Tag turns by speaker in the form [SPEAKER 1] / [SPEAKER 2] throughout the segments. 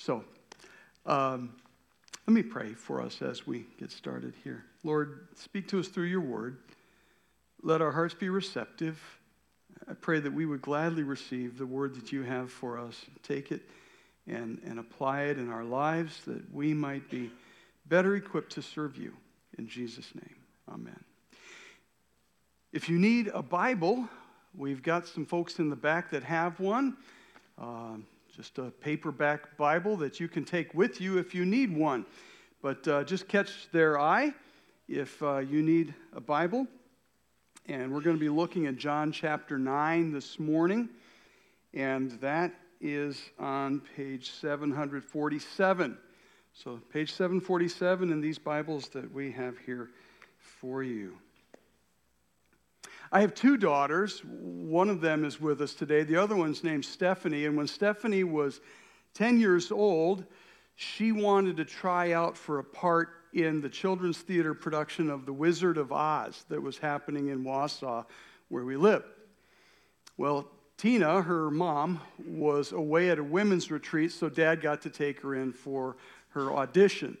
[SPEAKER 1] So, um, let me pray for us as we get started here. Lord, speak to us through your word. Let our hearts be receptive. I pray that we would gladly receive the word that you have for us. Take it and, and apply it in our lives that we might be better equipped to serve you. In Jesus' name, amen. If you need a Bible, we've got some folks in the back that have one. Uh, just a paperback Bible that you can take with you if you need one. But uh, just catch their eye if uh, you need a Bible. And we're going to be looking at John chapter 9 this morning. And that is on page 747. So, page 747 in these Bibles that we have here for you. I have two daughters. One of them is with us today. The other one's named Stephanie. And when Stephanie was 10 years old, she wanted to try out for a part in the children's theater production of The Wizard of Oz that was happening in Wausau, where we live. Well, Tina, her mom, was away at a women's retreat, so dad got to take her in for her audition.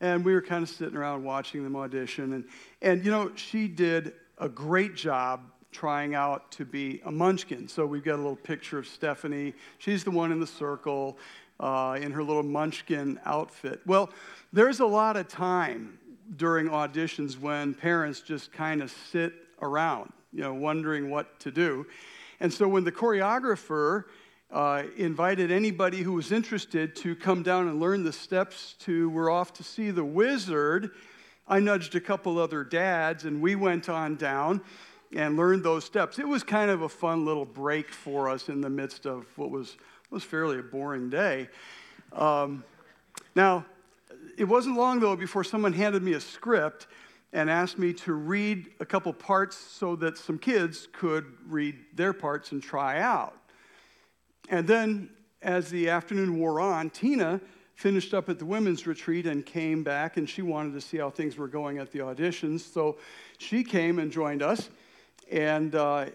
[SPEAKER 1] And we were kind of sitting around watching them audition. And, and you know, she did a great job trying out to be a munchkin. So we've got a little picture of Stephanie. She's the one in the circle uh, in her little munchkin outfit. Well, there's a lot of time during auditions when parents just kind of sit around, you know, wondering what to do. And so when the choreographer uh, invited anybody who was interested to come down and learn the steps to We're Off to See the Wizard, I nudged a couple other dads, and we went on down and learned those steps. It was kind of a fun little break for us in the midst of what was, was fairly a boring day. Um, now, it wasn't long, though, before someone handed me a script and asked me to read a couple parts so that some kids could read their parts and try out. And then, as the afternoon wore on, Tina finished up at the women's retreat and came back, and she wanted to see how things were going at the auditions. So she came and joined us, and uh,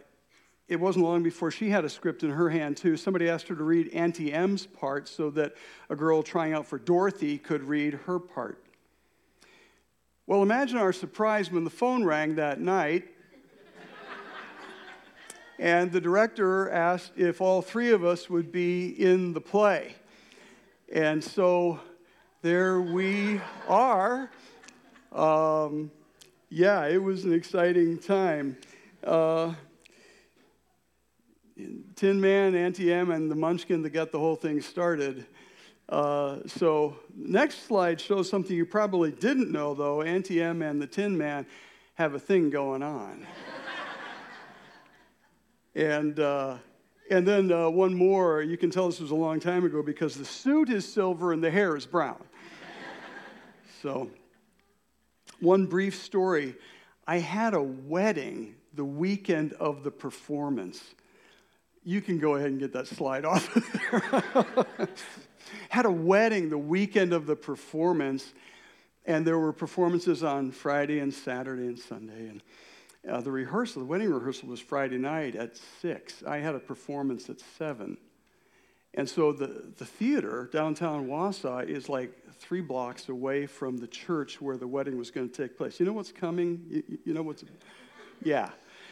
[SPEAKER 1] it wasn't long before she had a script in her hand, too. Somebody asked her to read Auntie Em's part so that a girl trying out for Dorothy could read her part. Well, imagine our surprise when the phone rang that night. and the director asked if all three of us would be in the play. And so there we are. Um, yeah, it was an exciting time. Uh, Tin Man, Auntie Em, and the Munchkin that got the whole thing started. Uh, so, next slide shows something you probably didn't know, though. Auntie Em and the Tin Man have a thing going on. and uh, and then uh, one more, you can tell this was a long time ago because the suit is silver and the hair is brown. so, one brief story. I had a wedding the weekend of the performance. You can go ahead and get that slide off of there. had a wedding the weekend of the performance, and there were performances on Friday and Saturday and Sunday. And uh, the rehearsal, the wedding rehearsal was Friday night at 6. I had a performance at 7. And so the, the theater, downtown Wausau, is like three blocks away from the church where the wedding was going to take place. You know what's coming? You, you know what's. Yeah.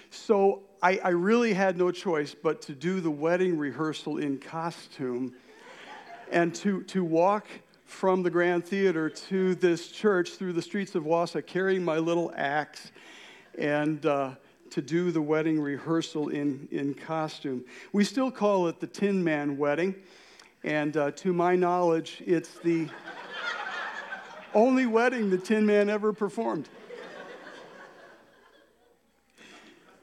[SPEAKER 1] So I, I really had no choice but to do the wedding rehearsal in costume and to, to walk from the Grand Theater to this church through the streets of Wausau carrying my little axe and uh, to do the wedding rehearsal in, in costume. We still call it the Tin Man wedding, and uh, to my knowledge, it's the only wedding the Tin Man ever performed.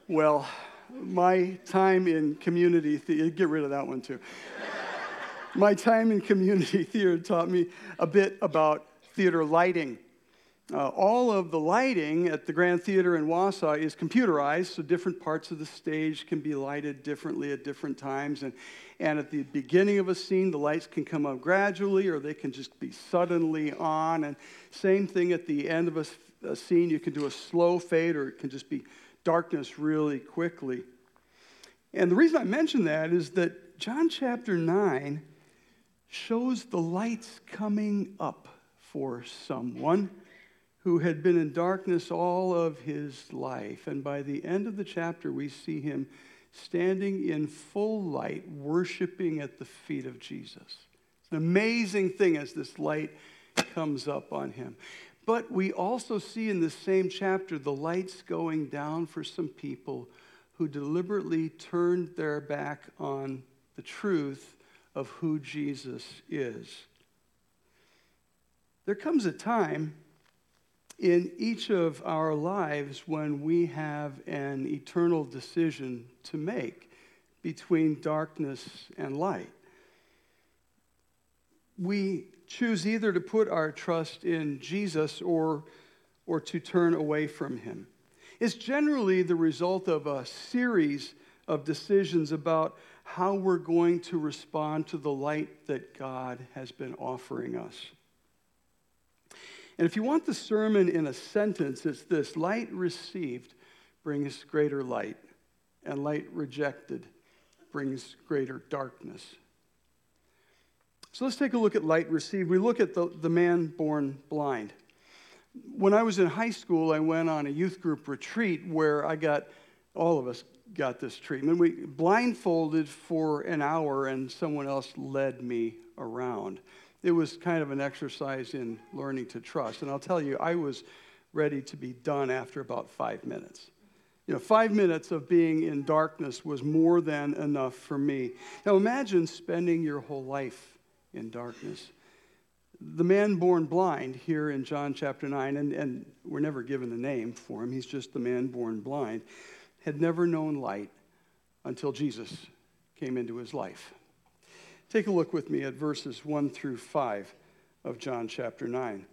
[SPEAKER 1] Well, my time in community theater, get rid of that one too. my time in community theater taught me a bit about theater lighting. Uh, all of the lighting at the Grand Theater in Wausau is computerized, so different parts of the stage can be lighted differently at different times. And, and at the beginning of a scene, the lights can come up gradually or they can just be suddenly on. And same thing at the end of a, a scene, you can do a slow fade or it can just be darkness really quickly. And the reason I mention that is that John chapter 9 shows the lights coming up for someone who had been in darkness all of his life. And by the end of the chapter, we see him standing in full light, worshiping at the feet of Jesus. It's an amazing thing as this light comes up on him. But we also see in the same chapter the lights going down for some people who deliberately turned their back on the truth of who Jesus is. There comes a time in each of our lives when we have an eternal decision to make between darkness and light. We choose either to put our trust in Jesus or, or to turn away from him. It's generally the result of a series of decisions about how we're going to respond to the light that God has been offering us. And if you want the sermon in a sentence, it's this light received brings greater light, and light rejected brings greater darkness. So let's take a look at light received. We look at the, the man born blind. When I was in high school, I went on a youth group retreat where I got, all of us got this treatment. We blindfolded for an hour, and someone else led me around it was kind of an exercise in learning to trust. And I'll tell you, I was ready to be done after about five minutes. You know, five minutes of being in darkness was more than enough for me. Now imagine spending your whole life in darkness. The man born blind here in John chapter 9, and, and we're never given a name for him, he's just the man born blind, had never known light until Jesus came into his life. Take a look with me at verses 1 through 5 of John chapter 9.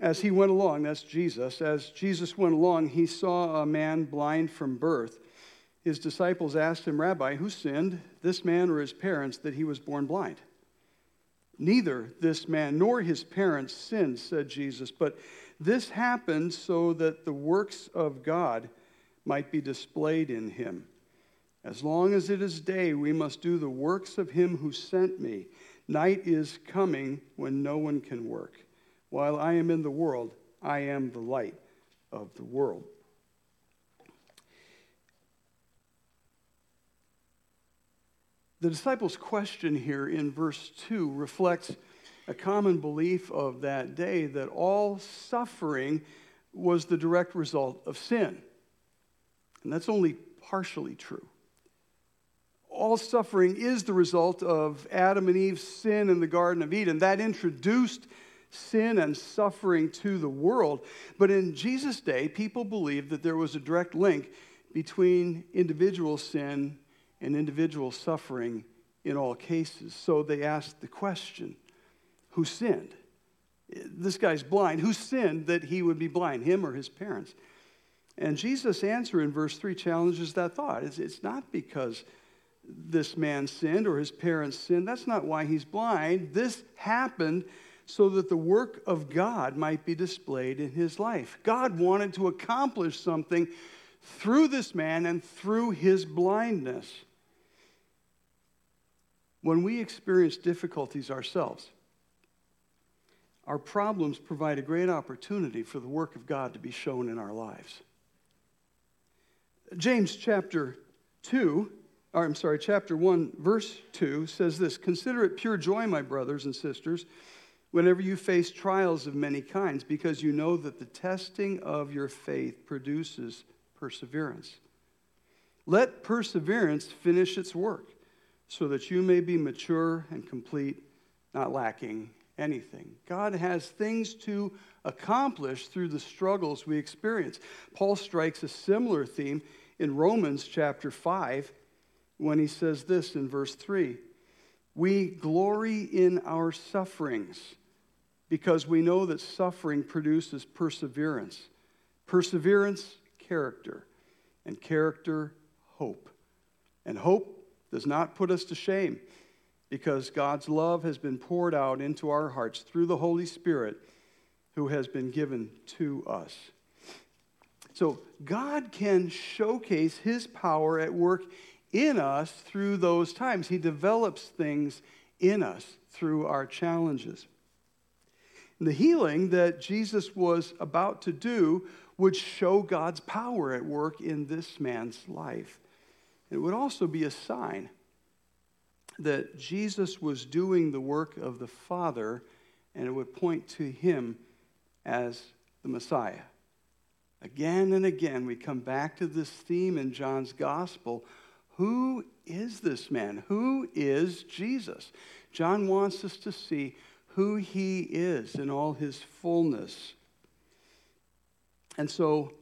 [SPEAKER 1] As he went along, that's Jesus, as Jesus went along, he saw a man blind from birth. His disciples asked him, Rabbi, who sinned, this man or his parents, that he was born blind? Neither this man nor his parents sinned, said Jesus, but this happened so that the works of God might be displayed in him. As long as it is day, we must do the works of him who sent me. Night is coming when no one can work. While I am in the world, I am the light of the world. The disciples' question here in verse 2 reflects a common belief of that day that all suffering was the direct result of sin. And that's only partially true all suffering is the result of Adam and Eve's sin in the Garden of Eden. That introduced sin and suffering to the world. But in Jesus' day, people believed that there was a direct link between individual sin and individual suffering in all cases. So they asked the question who sinned? This guy's blind. Who sinned that he would be blind, him or his parents? And Jesus' answer in verse 3 challenges that thought. It's, it's not because this man sinned or his parents sinned. That's not why he's blind. This happened so that the work of God might be displayed in his life. God wanted to accomplish something through this man and through his blindness. When we experience difficulties ourselves, our problems provide a great opportunity for the work of God to be shown in our lives. James chapter 2 or I'm sorry, chapter 1, verse 2 says this Consider it pure joy, my brothers and sisters, whenever you face trials of many kinds, because you know that the testing of your faith produces perseverance. Let perseverance finish its work, so that you may be mature and complete, not lacking anything. God has things to accomplish through the struggles we experience. Paul strikes a similar theme in Romans chapter 5 when he says this in verse 3 We glory in our sufferings because we know that suffering produces perseverance. Perseverance, character, and character, hope. And hope does not put us to shame because God's love has been poured out into our hearts through the Holy Spirit who has been given to us. So, God can showcase his power at work in us through those times. He develops things in us through our challenges. And the healing that Jesus was about to do would show God's power at work in this man's life. It would also be a sign that Jesus was doing the work of the Father, and it would point to him as the Messiah. Again and again, we come back to this theme in John's gospel. Who is this man? Who is Jesus? John wants us to see who he is in all his fullness. And so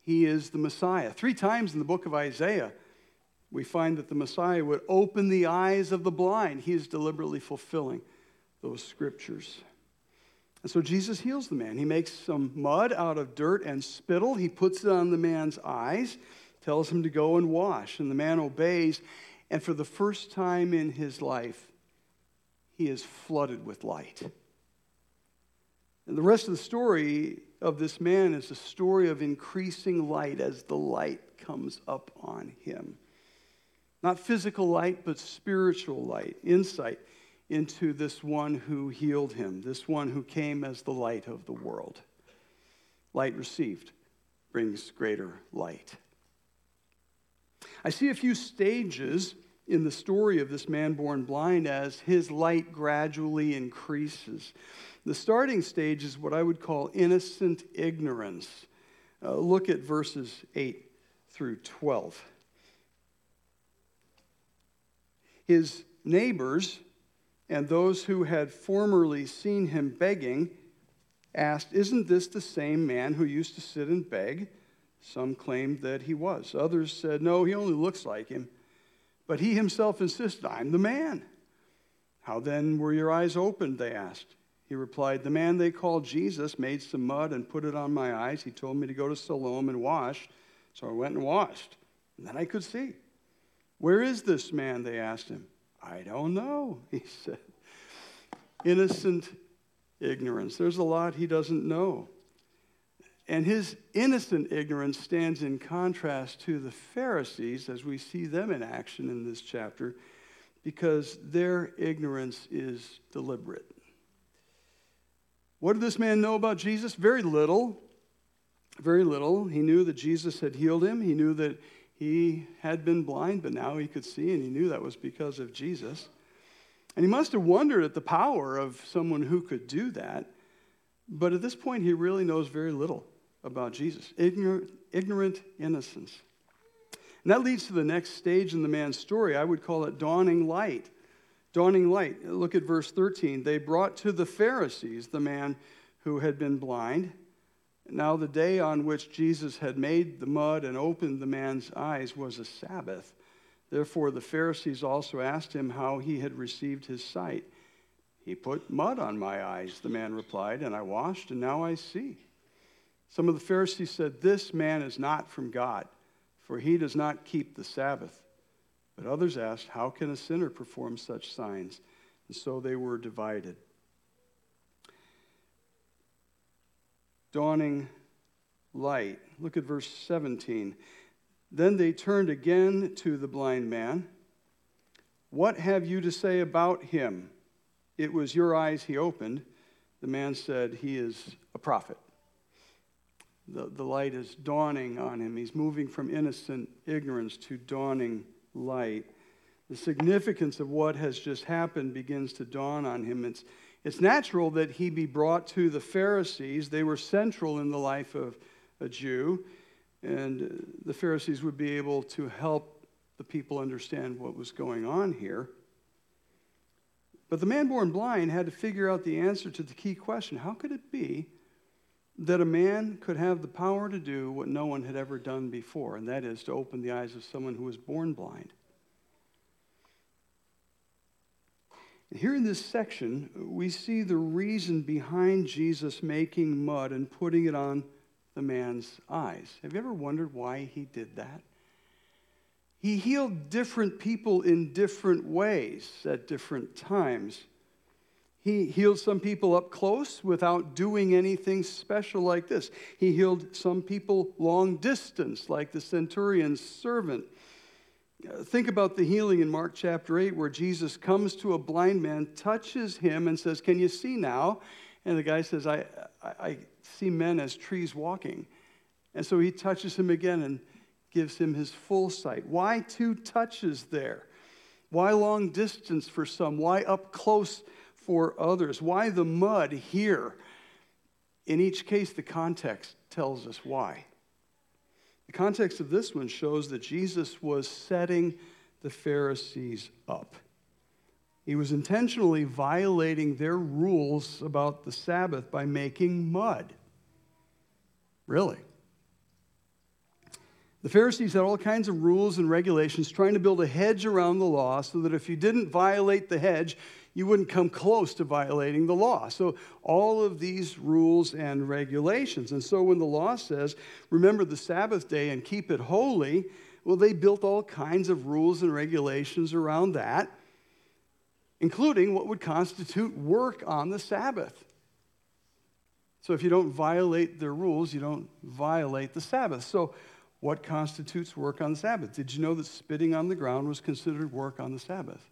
[SPEAKER 1] he is the Messiah. Three times in the book of Isaiah, we find that the Messiah would open the eyes of the blind. He is deliberately fulfilling those scriptures. And so Jesus heals the man. He makes some mud out of dirt and spittle. He puts it on the man's eyes, tells him to go and wash. And the man obeys. And for the first time in his life, he is flooded with light. And the rest of the story of this man is a story of increasing light as the light comes up on him. Not physical light, but spiritual light, insight into this one who healed him, this one who came as the light of the world. Light received brings greater light. I see a few stages in the story of this man born blind as his light gradually increases. The starting stage is what I would call innocent ignorance. Uh, look at verses 8 through 12. His neighbors and those who had formerly seen him begging asked, Isn't this the same man who used to sit and beg? Some claimed that he was. Others said, No, he only looks like him. But he himself insisted, I'm the man. How then were your eyes opened? They asked. He replied, The man they called Jesus made some mud and put it on my eyes. He told me to go to Siloam and wash. So I went and washed. And then I could see. Where is this man? They asked him. I don't know, he said. Innocent ignorance. There's a lot he doesn't know. And his innocent ignorance stands in contrast to the Pharisees as we see them in action in this chapter because their ignorance is deliberate. What did this man know about Jesus? Very little. Very little. He knew that Jesus had healed him. He knew that he had been blind, but now he could see, and he knew that was because of Jesus. And he must have wondered at the power of someone who could do that. But at this point, he really knows very little about Jesus ignorant, ignorant innocence. And that leads to the next stage in the man's story. I would call it dawning light. Dawning light. Look at verse 13. They brought to the Pharisees the man who had been blind. Now, the day on which Jesus had made the mud and opened the man's eyes was a Sabbath. Therefore, the Pharisees also asked him how he had received his sight. He put mud on my eyes, the man replied, and I washed, and now I see. Some of the Pharisees said, This man is not from God, for he does not keep the Sabbath. But others asked, How can a sinner perform such signs? And so they were divided. Dawning light. Look at verse 17. Then they turned again to the blind man. What have you to say about him? It was your eyes he opened. The man said, He is a prophet. The, the light is dawning on him. He's moving from innocent ignorance to dawning light. The significance of what has just happened begins to dawn on him. It's, it's natural that he be brought to the Pharisees. They were central in the life of a Jew, and uh, the Pharisees would be able to help the people understand what was going on here. But the man born blind had to figure out the answer to the key question how could it be that a man could have the power to do what no one had ever done before, and that is to open the eyes of someone who was born blind. Here in this section, we see the reason behind Jesus making mud and putting it on the man's eyes. Have you ever wondered why he did that? He healed different people in different ways at different times. He healed some people up close without doing anything special like this. He healed some people long distance, like the centurion's servant. Uh, think about the healing in Mark chapter 8, where Jesus comes to a blind man, touches him, and says, Can you see now? And the guy says, I, I, I see men as trees walking. And so he touches him again and gives him his full sight. Why two touches there? Why long distance for some? Why up close for others? Why the mud here? In each case, the context tells us why. The context of this one shows that Jesus was setting the Pharisees up. He was intentionally violating their rules about the Sabbath by making mud. Really. The Pharisees had all kinds of rules and regulations trying to build a hedge around the law so that if you didn't violate the hedge, you wouldn't come close to violating the law. So, all of these rules and regulations. And so, when the law says, remember the Sabbath day and keep it holy, well, they built all kinds of rules and regulations around that, including what would constitute work on the Sabbath. So, if you don't violate their rules, you don't violate the Sabbath. So, what constitutes work on the Sabbath? Did you know that spitting on the ground was considered work on the Sabbath?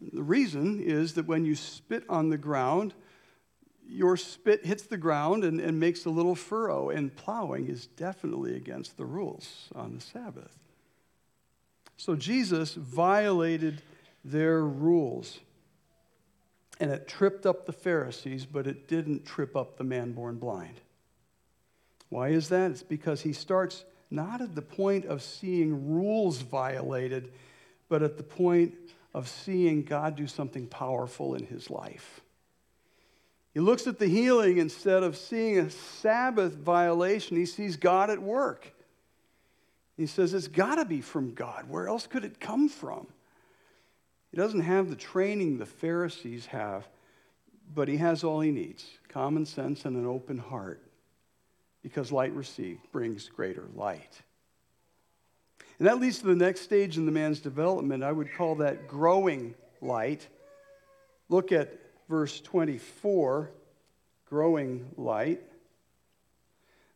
[SPEAKER 1] The reason is that when you spit on the ground, your spit hits the ground and, and makes a little furrow, and plowing is definitely against the rules on the Sabbath. So Jesus violated their rules. And it tripped up the Pharisees, but it didn't trip up the man born blind. Why is that? It's because he starts not at the point of seeing rules violated, but at the point of seeing God do something powerful in his life. He looks at the healing instead of seeing a Sabbath violation, he sees God at work. He says, It's got to be from God. Where else could it come from? He doesn't have the training the Pharisees have, but he has all he needs common sense and an open heart because light received brings greater light. And that leads to the next stage in the man's development. I would call that growing light. Look at verse 24 growing light.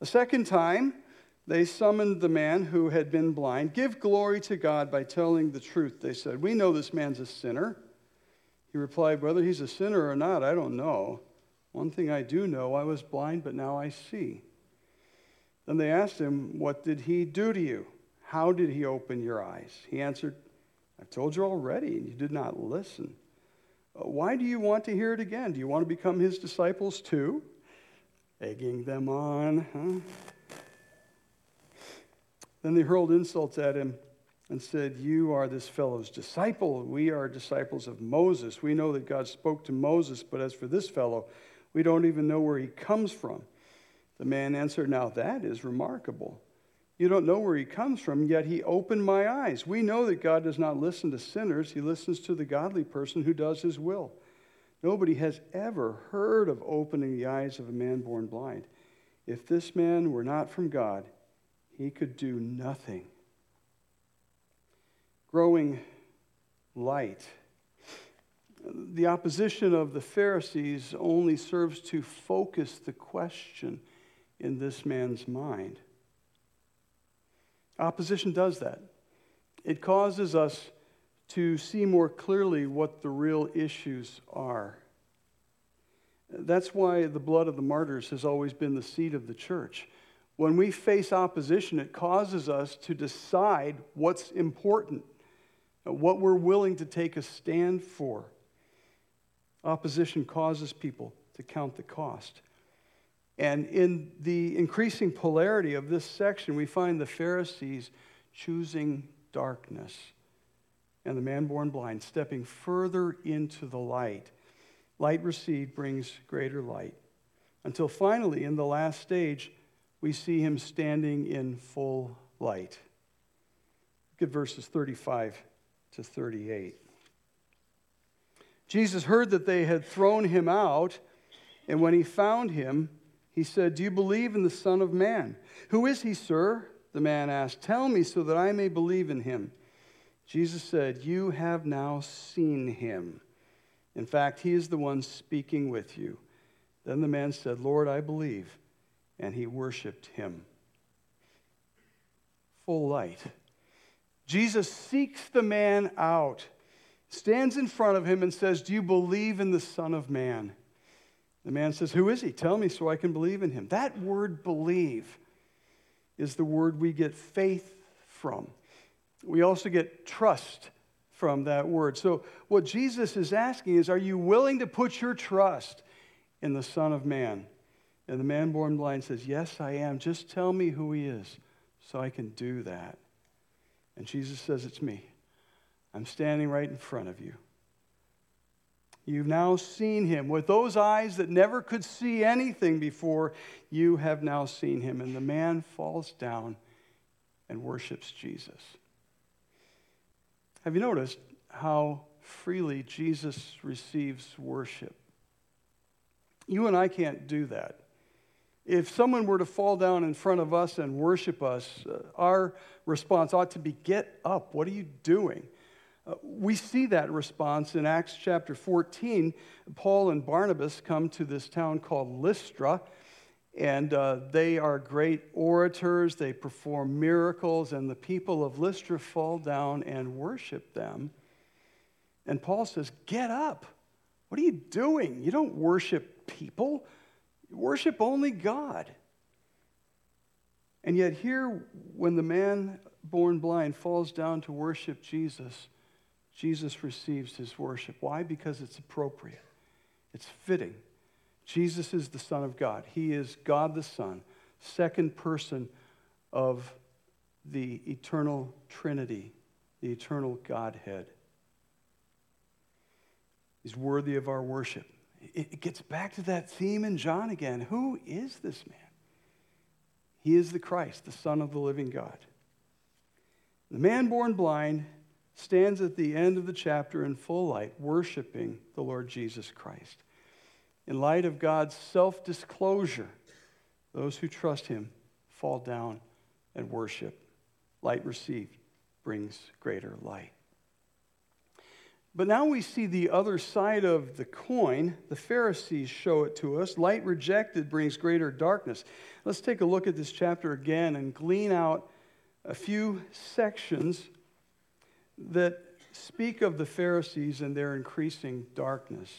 [SPEAKER 1] A second time, they summoned the man who had been blind. Give glory to God by telling the truth, they said. We know this man's a sinner. He replied, Whether he's a sinner or not, I don't know. One thing I do know I was blind, but now I see. Then they asked him, What did he do to you? How did he open your eyes? He answered, I've told you already, and you did not listen. Uh, why do you want to hear it again? Do you want to become his disciples too? Egging them on, huh? Then they hurled insults at him and said, You are this fellow's disciple. We are disciples of Moses. We know that God spoke to Moses, but as for this fellow, we don't even know where he comes from. The man answered, Now that is remarkable. You don't know where he comes from, yet he opened my eyes. We know that God does not listen to sinners, he listens to the godly person who does his will. Nobody has ever heard of opening the eyes of a man born blind. If this man were not from God, he could do nothing. Growing light. The opposition of the Pharisees only serves to focus the question in this man's mind. Opposition does that. It causes us to see more clearly what the real issues are. That's why the blood of the martyrs has always been the seed of the church. When we face opposition, it causes us to decide what's important, what we're willing to take a stand for. Opposition causes people to count the cost. And in the increasing polarity of this section, we find the Pharisees choosing darkness and the man born blind stepping further into the light. Light received brings greater light. Until finally, in the last stage, we see him standing in full light. Look at verses 35 to 38. Jesus heard that they had thrown him out, and when he found him, he said, Do you believe in the Son of Man? Who is he, sir? The man asked, Tell me so that I may believe in him. Jesus said, You have now seen him. In fact, he is the one speaking with you. Then the man said, Lord, I believe. And he worshiped him. Full light. Jesus seeks the man out, stands in front of him, and says, Do you believe in the Son of Man? The man says, Who is he? Tell me so I can believe in him. That word believe is the word we get faith from. We also get trust from that word. So, what Jesus is asking is, Are you willing to put your trust in the Son of Man? And the man born blind says, Yes, I am. Just tell me who he is so I can do that. And Jesus says, It's me. I'm standing right in front of you. You've now seen him. With those eyes that never could see anything before, you have now seen him. And the man falls down and worships Jesus. Have you noticed how freely Jesus receives worship? You and I can't do that. If someone were to fall down in front of us and worship us, uh, our response ought to be, Get up. What are you doing? We see that response in Acts chapter 14. Paul and Barnabas come to this town called Lystra, and uh, they are great orators. They perform miracles, and the people of Lystra fall down and worship them. And Paul says, Get up. What are you doing? You don't worship people worship only God. And yet, here, when the man born blind falls down to worship Jesus, Jesus receives his worship. Why? Because it's appropriate, it's fitting. Jesus is the Son of God, He is God the Son, second person of the eternal Trinity, the eternal Godhead. He's worthy of our worship it gets back to that theme in John again. Who is this man? He is the Christ, the Son of the living God. The man born blind stands at the end of the chapter in full light, worshiping the Lord Jesus Christ. In light of God's self disclosure, those who trust him fall down and worship. Light received brings greater light. But now we see the other side of the coin. The Pharisees show it to us. Light rejected brings greater darkness. Let's take a look at this chapter again and glean out a few sections that speak of the Pharisees and their increasing darkness.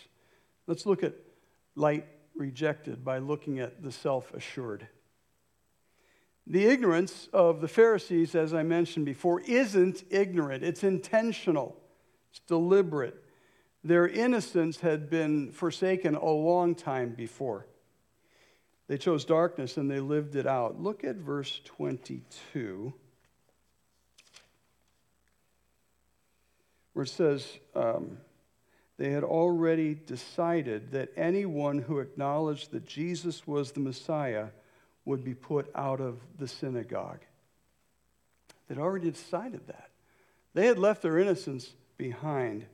[SPEAKER 1] Let's look at light rejected by looking at the self assured. The ignorance of the Pharisees, as I mentioned before, isn't ignorant, it's intentional. It's deliberate. Their innocence had been forsaken a long time before. They chose darkness and they lived it out. Look at verse 22, where it says, um, they had already decided that anyone who acknowledged that Jesus was the Messiah would be put out of the synagogue. They'd already decided that. They had left their innocence behind.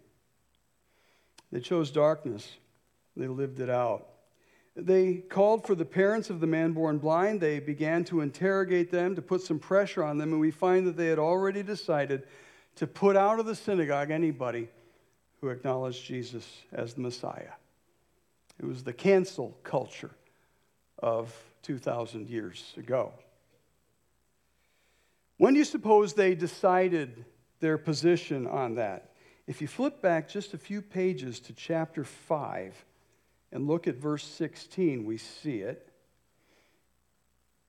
[SPEAKER 1] They chose darkness, they lived it out. They called for the parents of the man born blind. They began to interrogate them, to put some pressure on them, and we find that they had already decided to put out of the synagogue anybody who acknowledged Jesus as the Messiah. It was the cancel culture of 2,000 years ago. When do you suppose they decided their position on that? If you flip back just a few pages to chapter 5 and look at verse 16, we see it.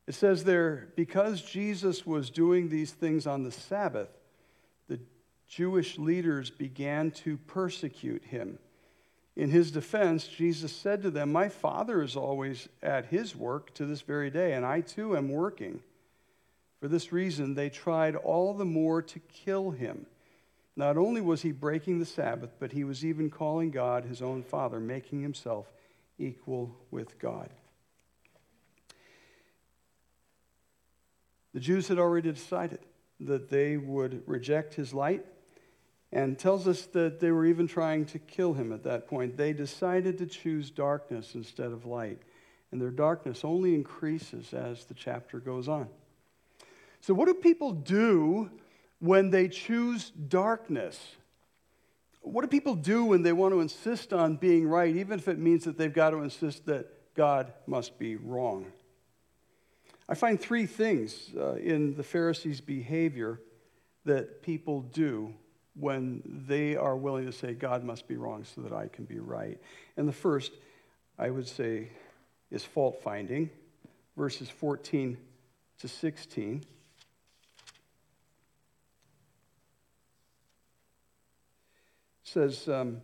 [SPEAKER 1] It says there, because Jesus was doing these things on the Sabbath, Jewish leaders began to persecute him. In his defense, Jesus said to them, My Father is always at his work to this very day, and I too am working. For this reason, they tried all the more to kill him. Not only was he breaking the Sabbath, but he was even calling God his own Father, making himself equal with God. The Jews had already decided that they would reject his light and tells us that they were even trying to kill him at that point. They decided to choose darkness instead of light, and their darkness only increases as the chapter goes on. So, what do people do when they choose darkness. What do people do when they want to insist on being right, even if it means that they've got to insist that God must be wrong? I find three things uh, in the Pharisees' behavior that people do when they are willing to say, God must be wrong so that I can be right. And the first, I would say, is fault finding, verses 14 to 16. says, um,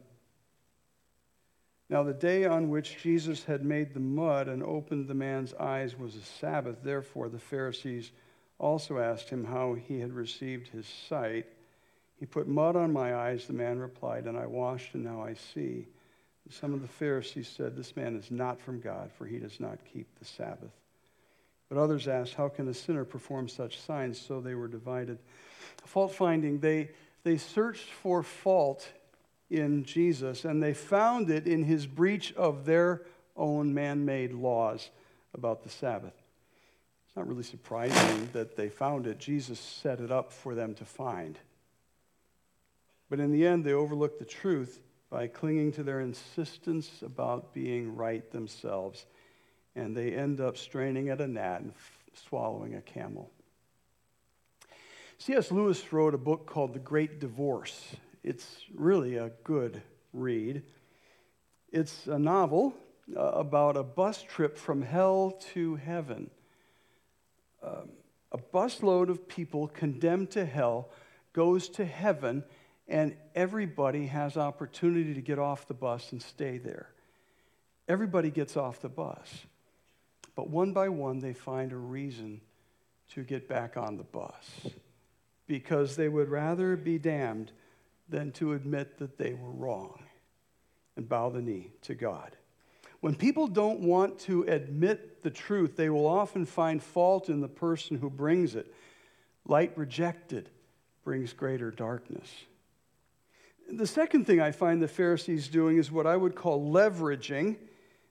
[SPEAKER 1] Now the day on which Jesus had made the mud and opened the man's eyes was a Sabbath. Therefore, the Pharisees also asked him how he had received his sight. He put mud on my eyes, the man replied, and I washed, and now I see. Some of the Pharisees said, This man is not from God, for he does not keep the Sabbath. But others asked, How can a sinner perform such signs? So they were divided. Fault finding, they, they searched for fault in Jesus, and they found it in his breach of their own man made laws about the Sabbath. It's not really surprising that they found it. Jesus set it up for them to find. But in the end, they overlook the truth by clinging to their insistence about being right themselves, and they end up straining at a gnat and f- swallowing a camel. C.S. Lewis wrote a book called The Great Divorce. It's really a good read. It's a novel uh, about a bus trip from hell to heaven. Um, a busload of people condemned to hell goes to heaven and everybody has opportunity to get off the bus and stay there. Everybody gets off the bus. But one by one, they find a reason to get back on the bus because they would rather be damned than to admit that they were wrong and bow the knee to God. When people don't want to admit the truth, they will often find fault in the person who brings it. Light rejected brings greater darkness. The second thing I find the Pharisees doing is what I would call leveraging.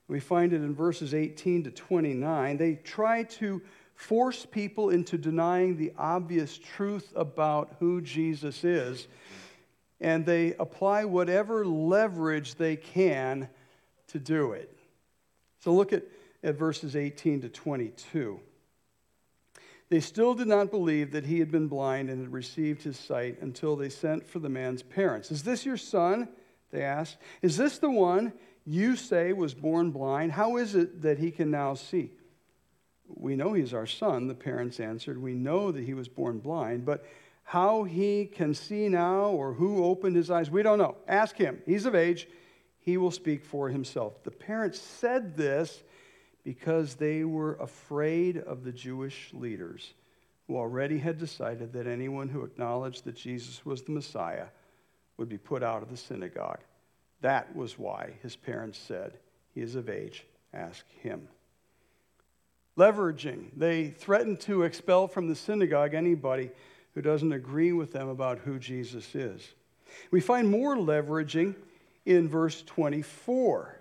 [SPEAKER 1] We find it in verses 18 to 29. They try to force people into denying the obvious truth about who Jesus is, and they apply whatever leverage they can to do it. So look at, at verses 18 to 22. They still did not believe that he had been blind and had received his sight until they sent for the man's parents. Is this your son? They asked. Is this the one you say was born blind? How is it that he can now see? We know he's our son, the parents answered. We know that he was born blind, but how he can see now or who opened his eyes, we don't know. Ask him. He's of age. He will speak for himself. The parents said this because they were afraid of the Jewish leaders who already had decided that anyone who acknowledged that Jesus was the Messiah would be put out of the synagogue. That was why his parents said, He is of age, ask him. Leveraging, they threatened to expel from the synagogue anybody who doesn't agree with them about who Jesus is. We find more leveraging in verse 24.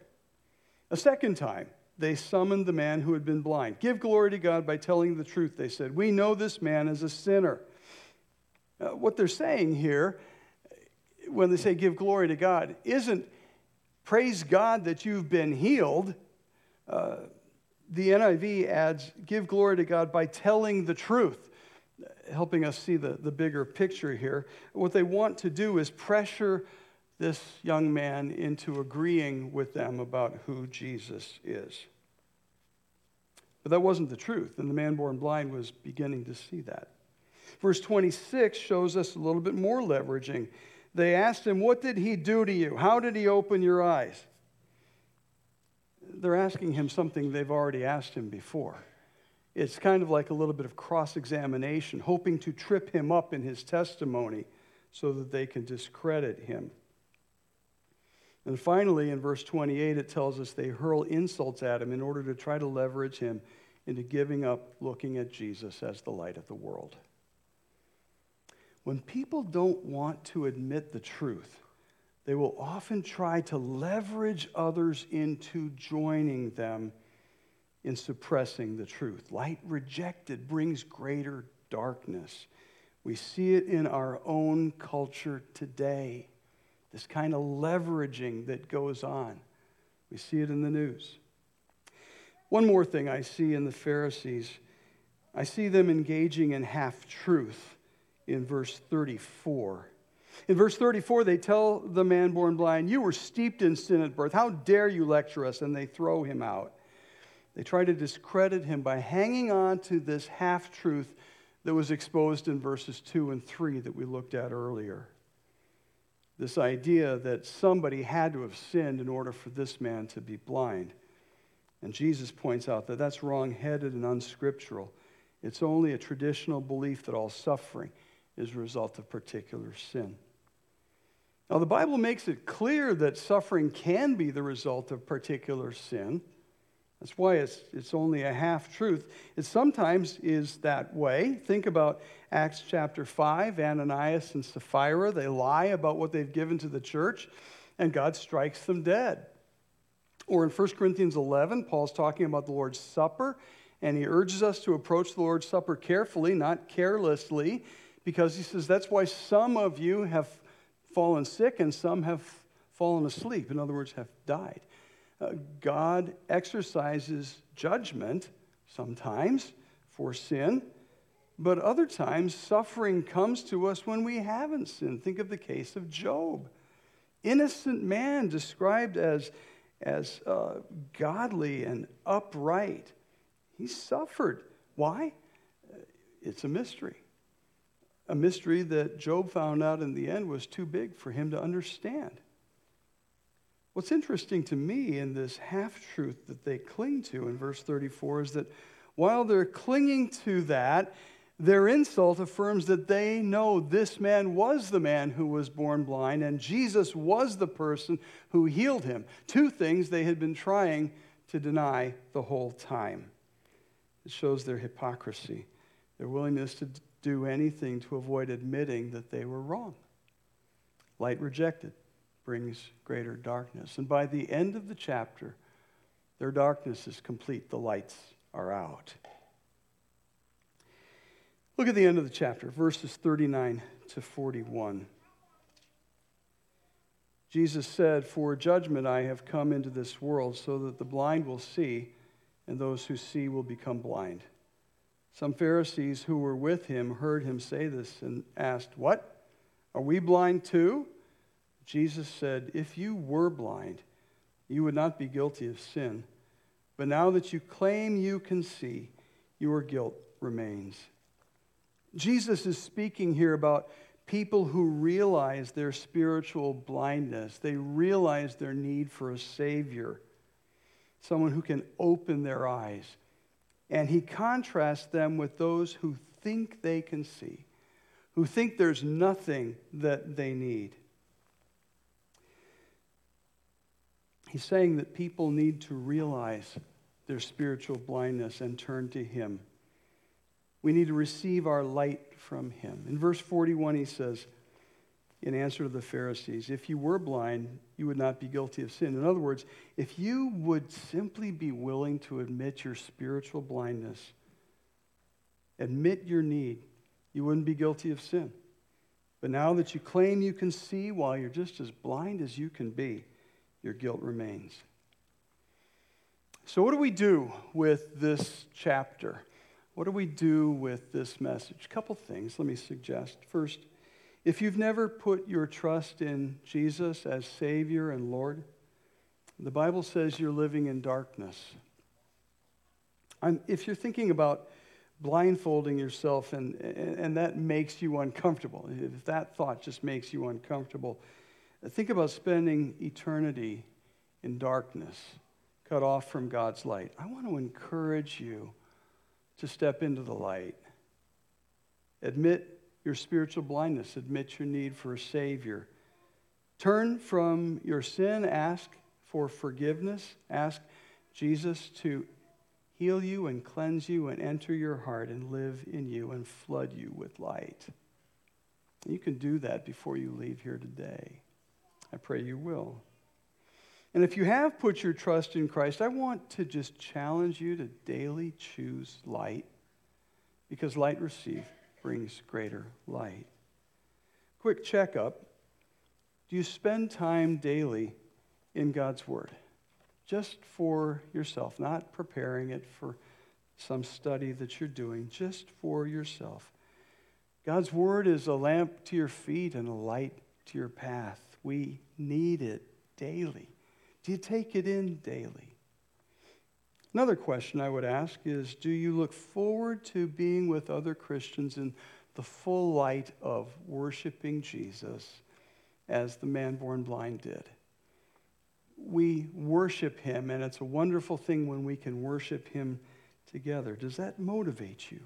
[SPEAKER 1] A second time, they summoned the man who had been blind. Give glory to God by telling the truth, they said. We know this man is a sinner. Uh, what they're saying here, when they say give glory to God, isn't praise God that you've been healed. Uh, the NIV adds, give glory to God by telling the truth, helping us see the, the bigger picture here. What they want to do is pressure this young man into agreeing with them about who Jesus is. But that wasn't the truth, and the man born blind was beginning to see that. Verse 26 shows us a little bit more leveraging. They asked him, What did he do to you? How did he open your eyes? They're asking him something they've already asked him before. It's kind of like a little bit of cross examination, hoping to trip him up in his testimony so that they can discredit him. And finally, in verse 28, it tells us they hurl insults at him in order to try to leverage him into giving up looking at Jesus as the light of the world. When people don't want to admit the truth, they will often try to leverage others into joining them in suppressing the truth. Light rejected brings greater darkness. We see it in our own culture today this kind of leveraging that goes on. We see it in the news. One more thing I see in the Pharisees I see them engaging in half truth in verse 34. In verse 34, they tell the man born blind, You were steeped in sin at birth. How dare you lecture us? And they throw him out. They try to discredit him by hanging on to this half truth that was exposed in verses 2 and 3 that we looked at earlier. This idea that somebody had to have sinned in order for this man to be blind. And Jesus points out that that's wrong headed and unscriptural. It's only a traditional belief that all suffering is a result of particular sin. Now, the Bible makes it clear that suffering can be the result of particular sin. That's why it's, it's only a half truth. It sometimes is that way. Think about Acts chapter 5, Ananias and Sapphira. They lie about what they've given to the church, and God strikes them dead. Or in 1 Corinthians 11, Paul's talking about the Lord's Supper, and he urges us to approach the Lord's Supper carefully, not carelessly, because he says that's why some of you have fallen sick and some have fallen asleep. In other words, have died. Uh, God exercises judgment sometimes for sin, but other times suffering comes to us when we haven't sinned. Think of the case of Job. Innocent man described as, as uh, godly and upright. He suffered. Why? It's a mystery. A mystery that Job found out in the end was too big for him to understand. What's interesting to me in this half truth that they cling to in verse 34 is that while they're clinging to that, their insult affirms that they know this man was the man who was born blind and Jesus was the person who healed him. Two things they had been trying to deny the whole time. It shows their hypocrisy, their willingness to do anything to avoid admitting that they were wrong. Light rejected brings greater darkness. And by the end of the chapter, their darkness is complete. The lights are out. Look at the end of the chapter, verses 39 to 41. Jesus said, For judgment I have come into this world, so that the blind will see, and those who see will become blind. Some Pharisees who were with him heard him say this and asked, What? Are we blind too? Jesus said, If you were blind, you would not be guilty of sin. But now that you claim you can see, your guilt remains. Jesus is speaking here about people who realize their spiritual blindness. They realize their need for a Savior, someone who can open their eyes. And he contrasts them with those who think they can see, who think there's nothing that they need. He's saying that people need to realize their spiritual blindness and turn to Him. We need to receive our light from Him. In verse 41, he says, in answer to the Pharisees, if you were blind, you would not be guilty of sin. In other words, if you would simply be willing to admit your spiritual blindness, admit your need, you wouldn't be guilty of sin. But now that you claim you can see while you're just as blind as you can be, your guilt remains. So, what do we do with this chapter? What do we do with this message? A couple things let me suggest. First, if you've never put your trust in Jesus as Savior and Lord, the Bible says you're living in darkness. I'm, if you're thinking about blindfolding yourself and, and that makes you uncomfortable, if that thought just makes you uncomfortable, Think about spending eternity in darkness, cut off from God's light. I want to encourage you to step into the light. Admit your spiritual blindness, admit your need for a Savior. Turn from your sin, ask for forgiveness, ask Jesus to heal you and cleanse you and enter your heart and live in you and flood you with light. You can do that before you leave here today. I pray you will. And if you have put your trust in Christ, I want to just challenge you to daily choose light because light received brings greater light. Quick checkup Do you spend time daily in God's Word? Just for yourself, not preparing it for some study that you're doing, just for yourself. God's word is a lamp to your feet and a light to your path. We need it daily. Do you take it in daily? Another question I would ask is Do you look forward to being with other Christians in the full light of worshiping Jesus as the man born blind did? We worship him, and it's a wonderful thing when we can worship him together. Does that motivate you?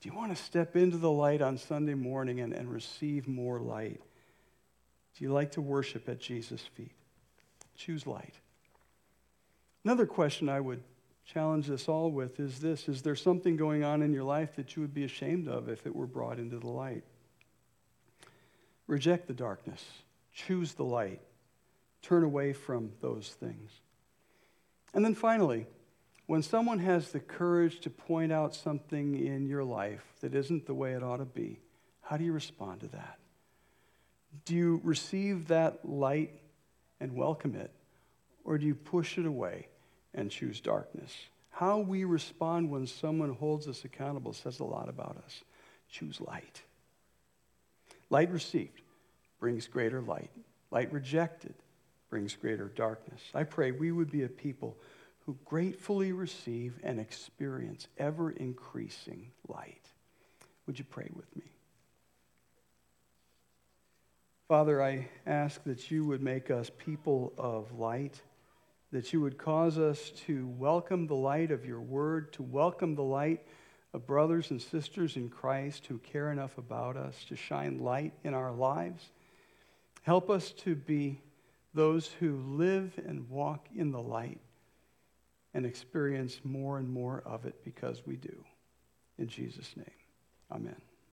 [SPEAKER 1] Do you want to step into the light on Sunday morning and, and receive more light? Do you like to worship at Jesus' feet? Choose light. Another question I would challenge us all with is this Is there something going on in your life that you would be ashamed of if it were brought into the light? Reject the darkness, choose the light, turn away from those things. And then finally, when someone has the courage to point out something in your life that isn't the way it ought to be, how do you respond to that? Do you receive that light and welcome it, or do you push it away and choose darkness? How we respond when someone holds us accountable says a lot about us. Choose light. Light received brings greater light, light rejected brings greater darkness. I pray we would be a people who gratefully receive and experience ever increasing light. Would you pray with me? Father, I ask that you would make us people of light, that you would cause us to welcome the light of your word, to welcome the light of brothers and sisters in Christ who care enough about us to shine light in our lives. Help us to be those who live and walk in the light and experience more and more of it because we do. In Jesus' name, amen.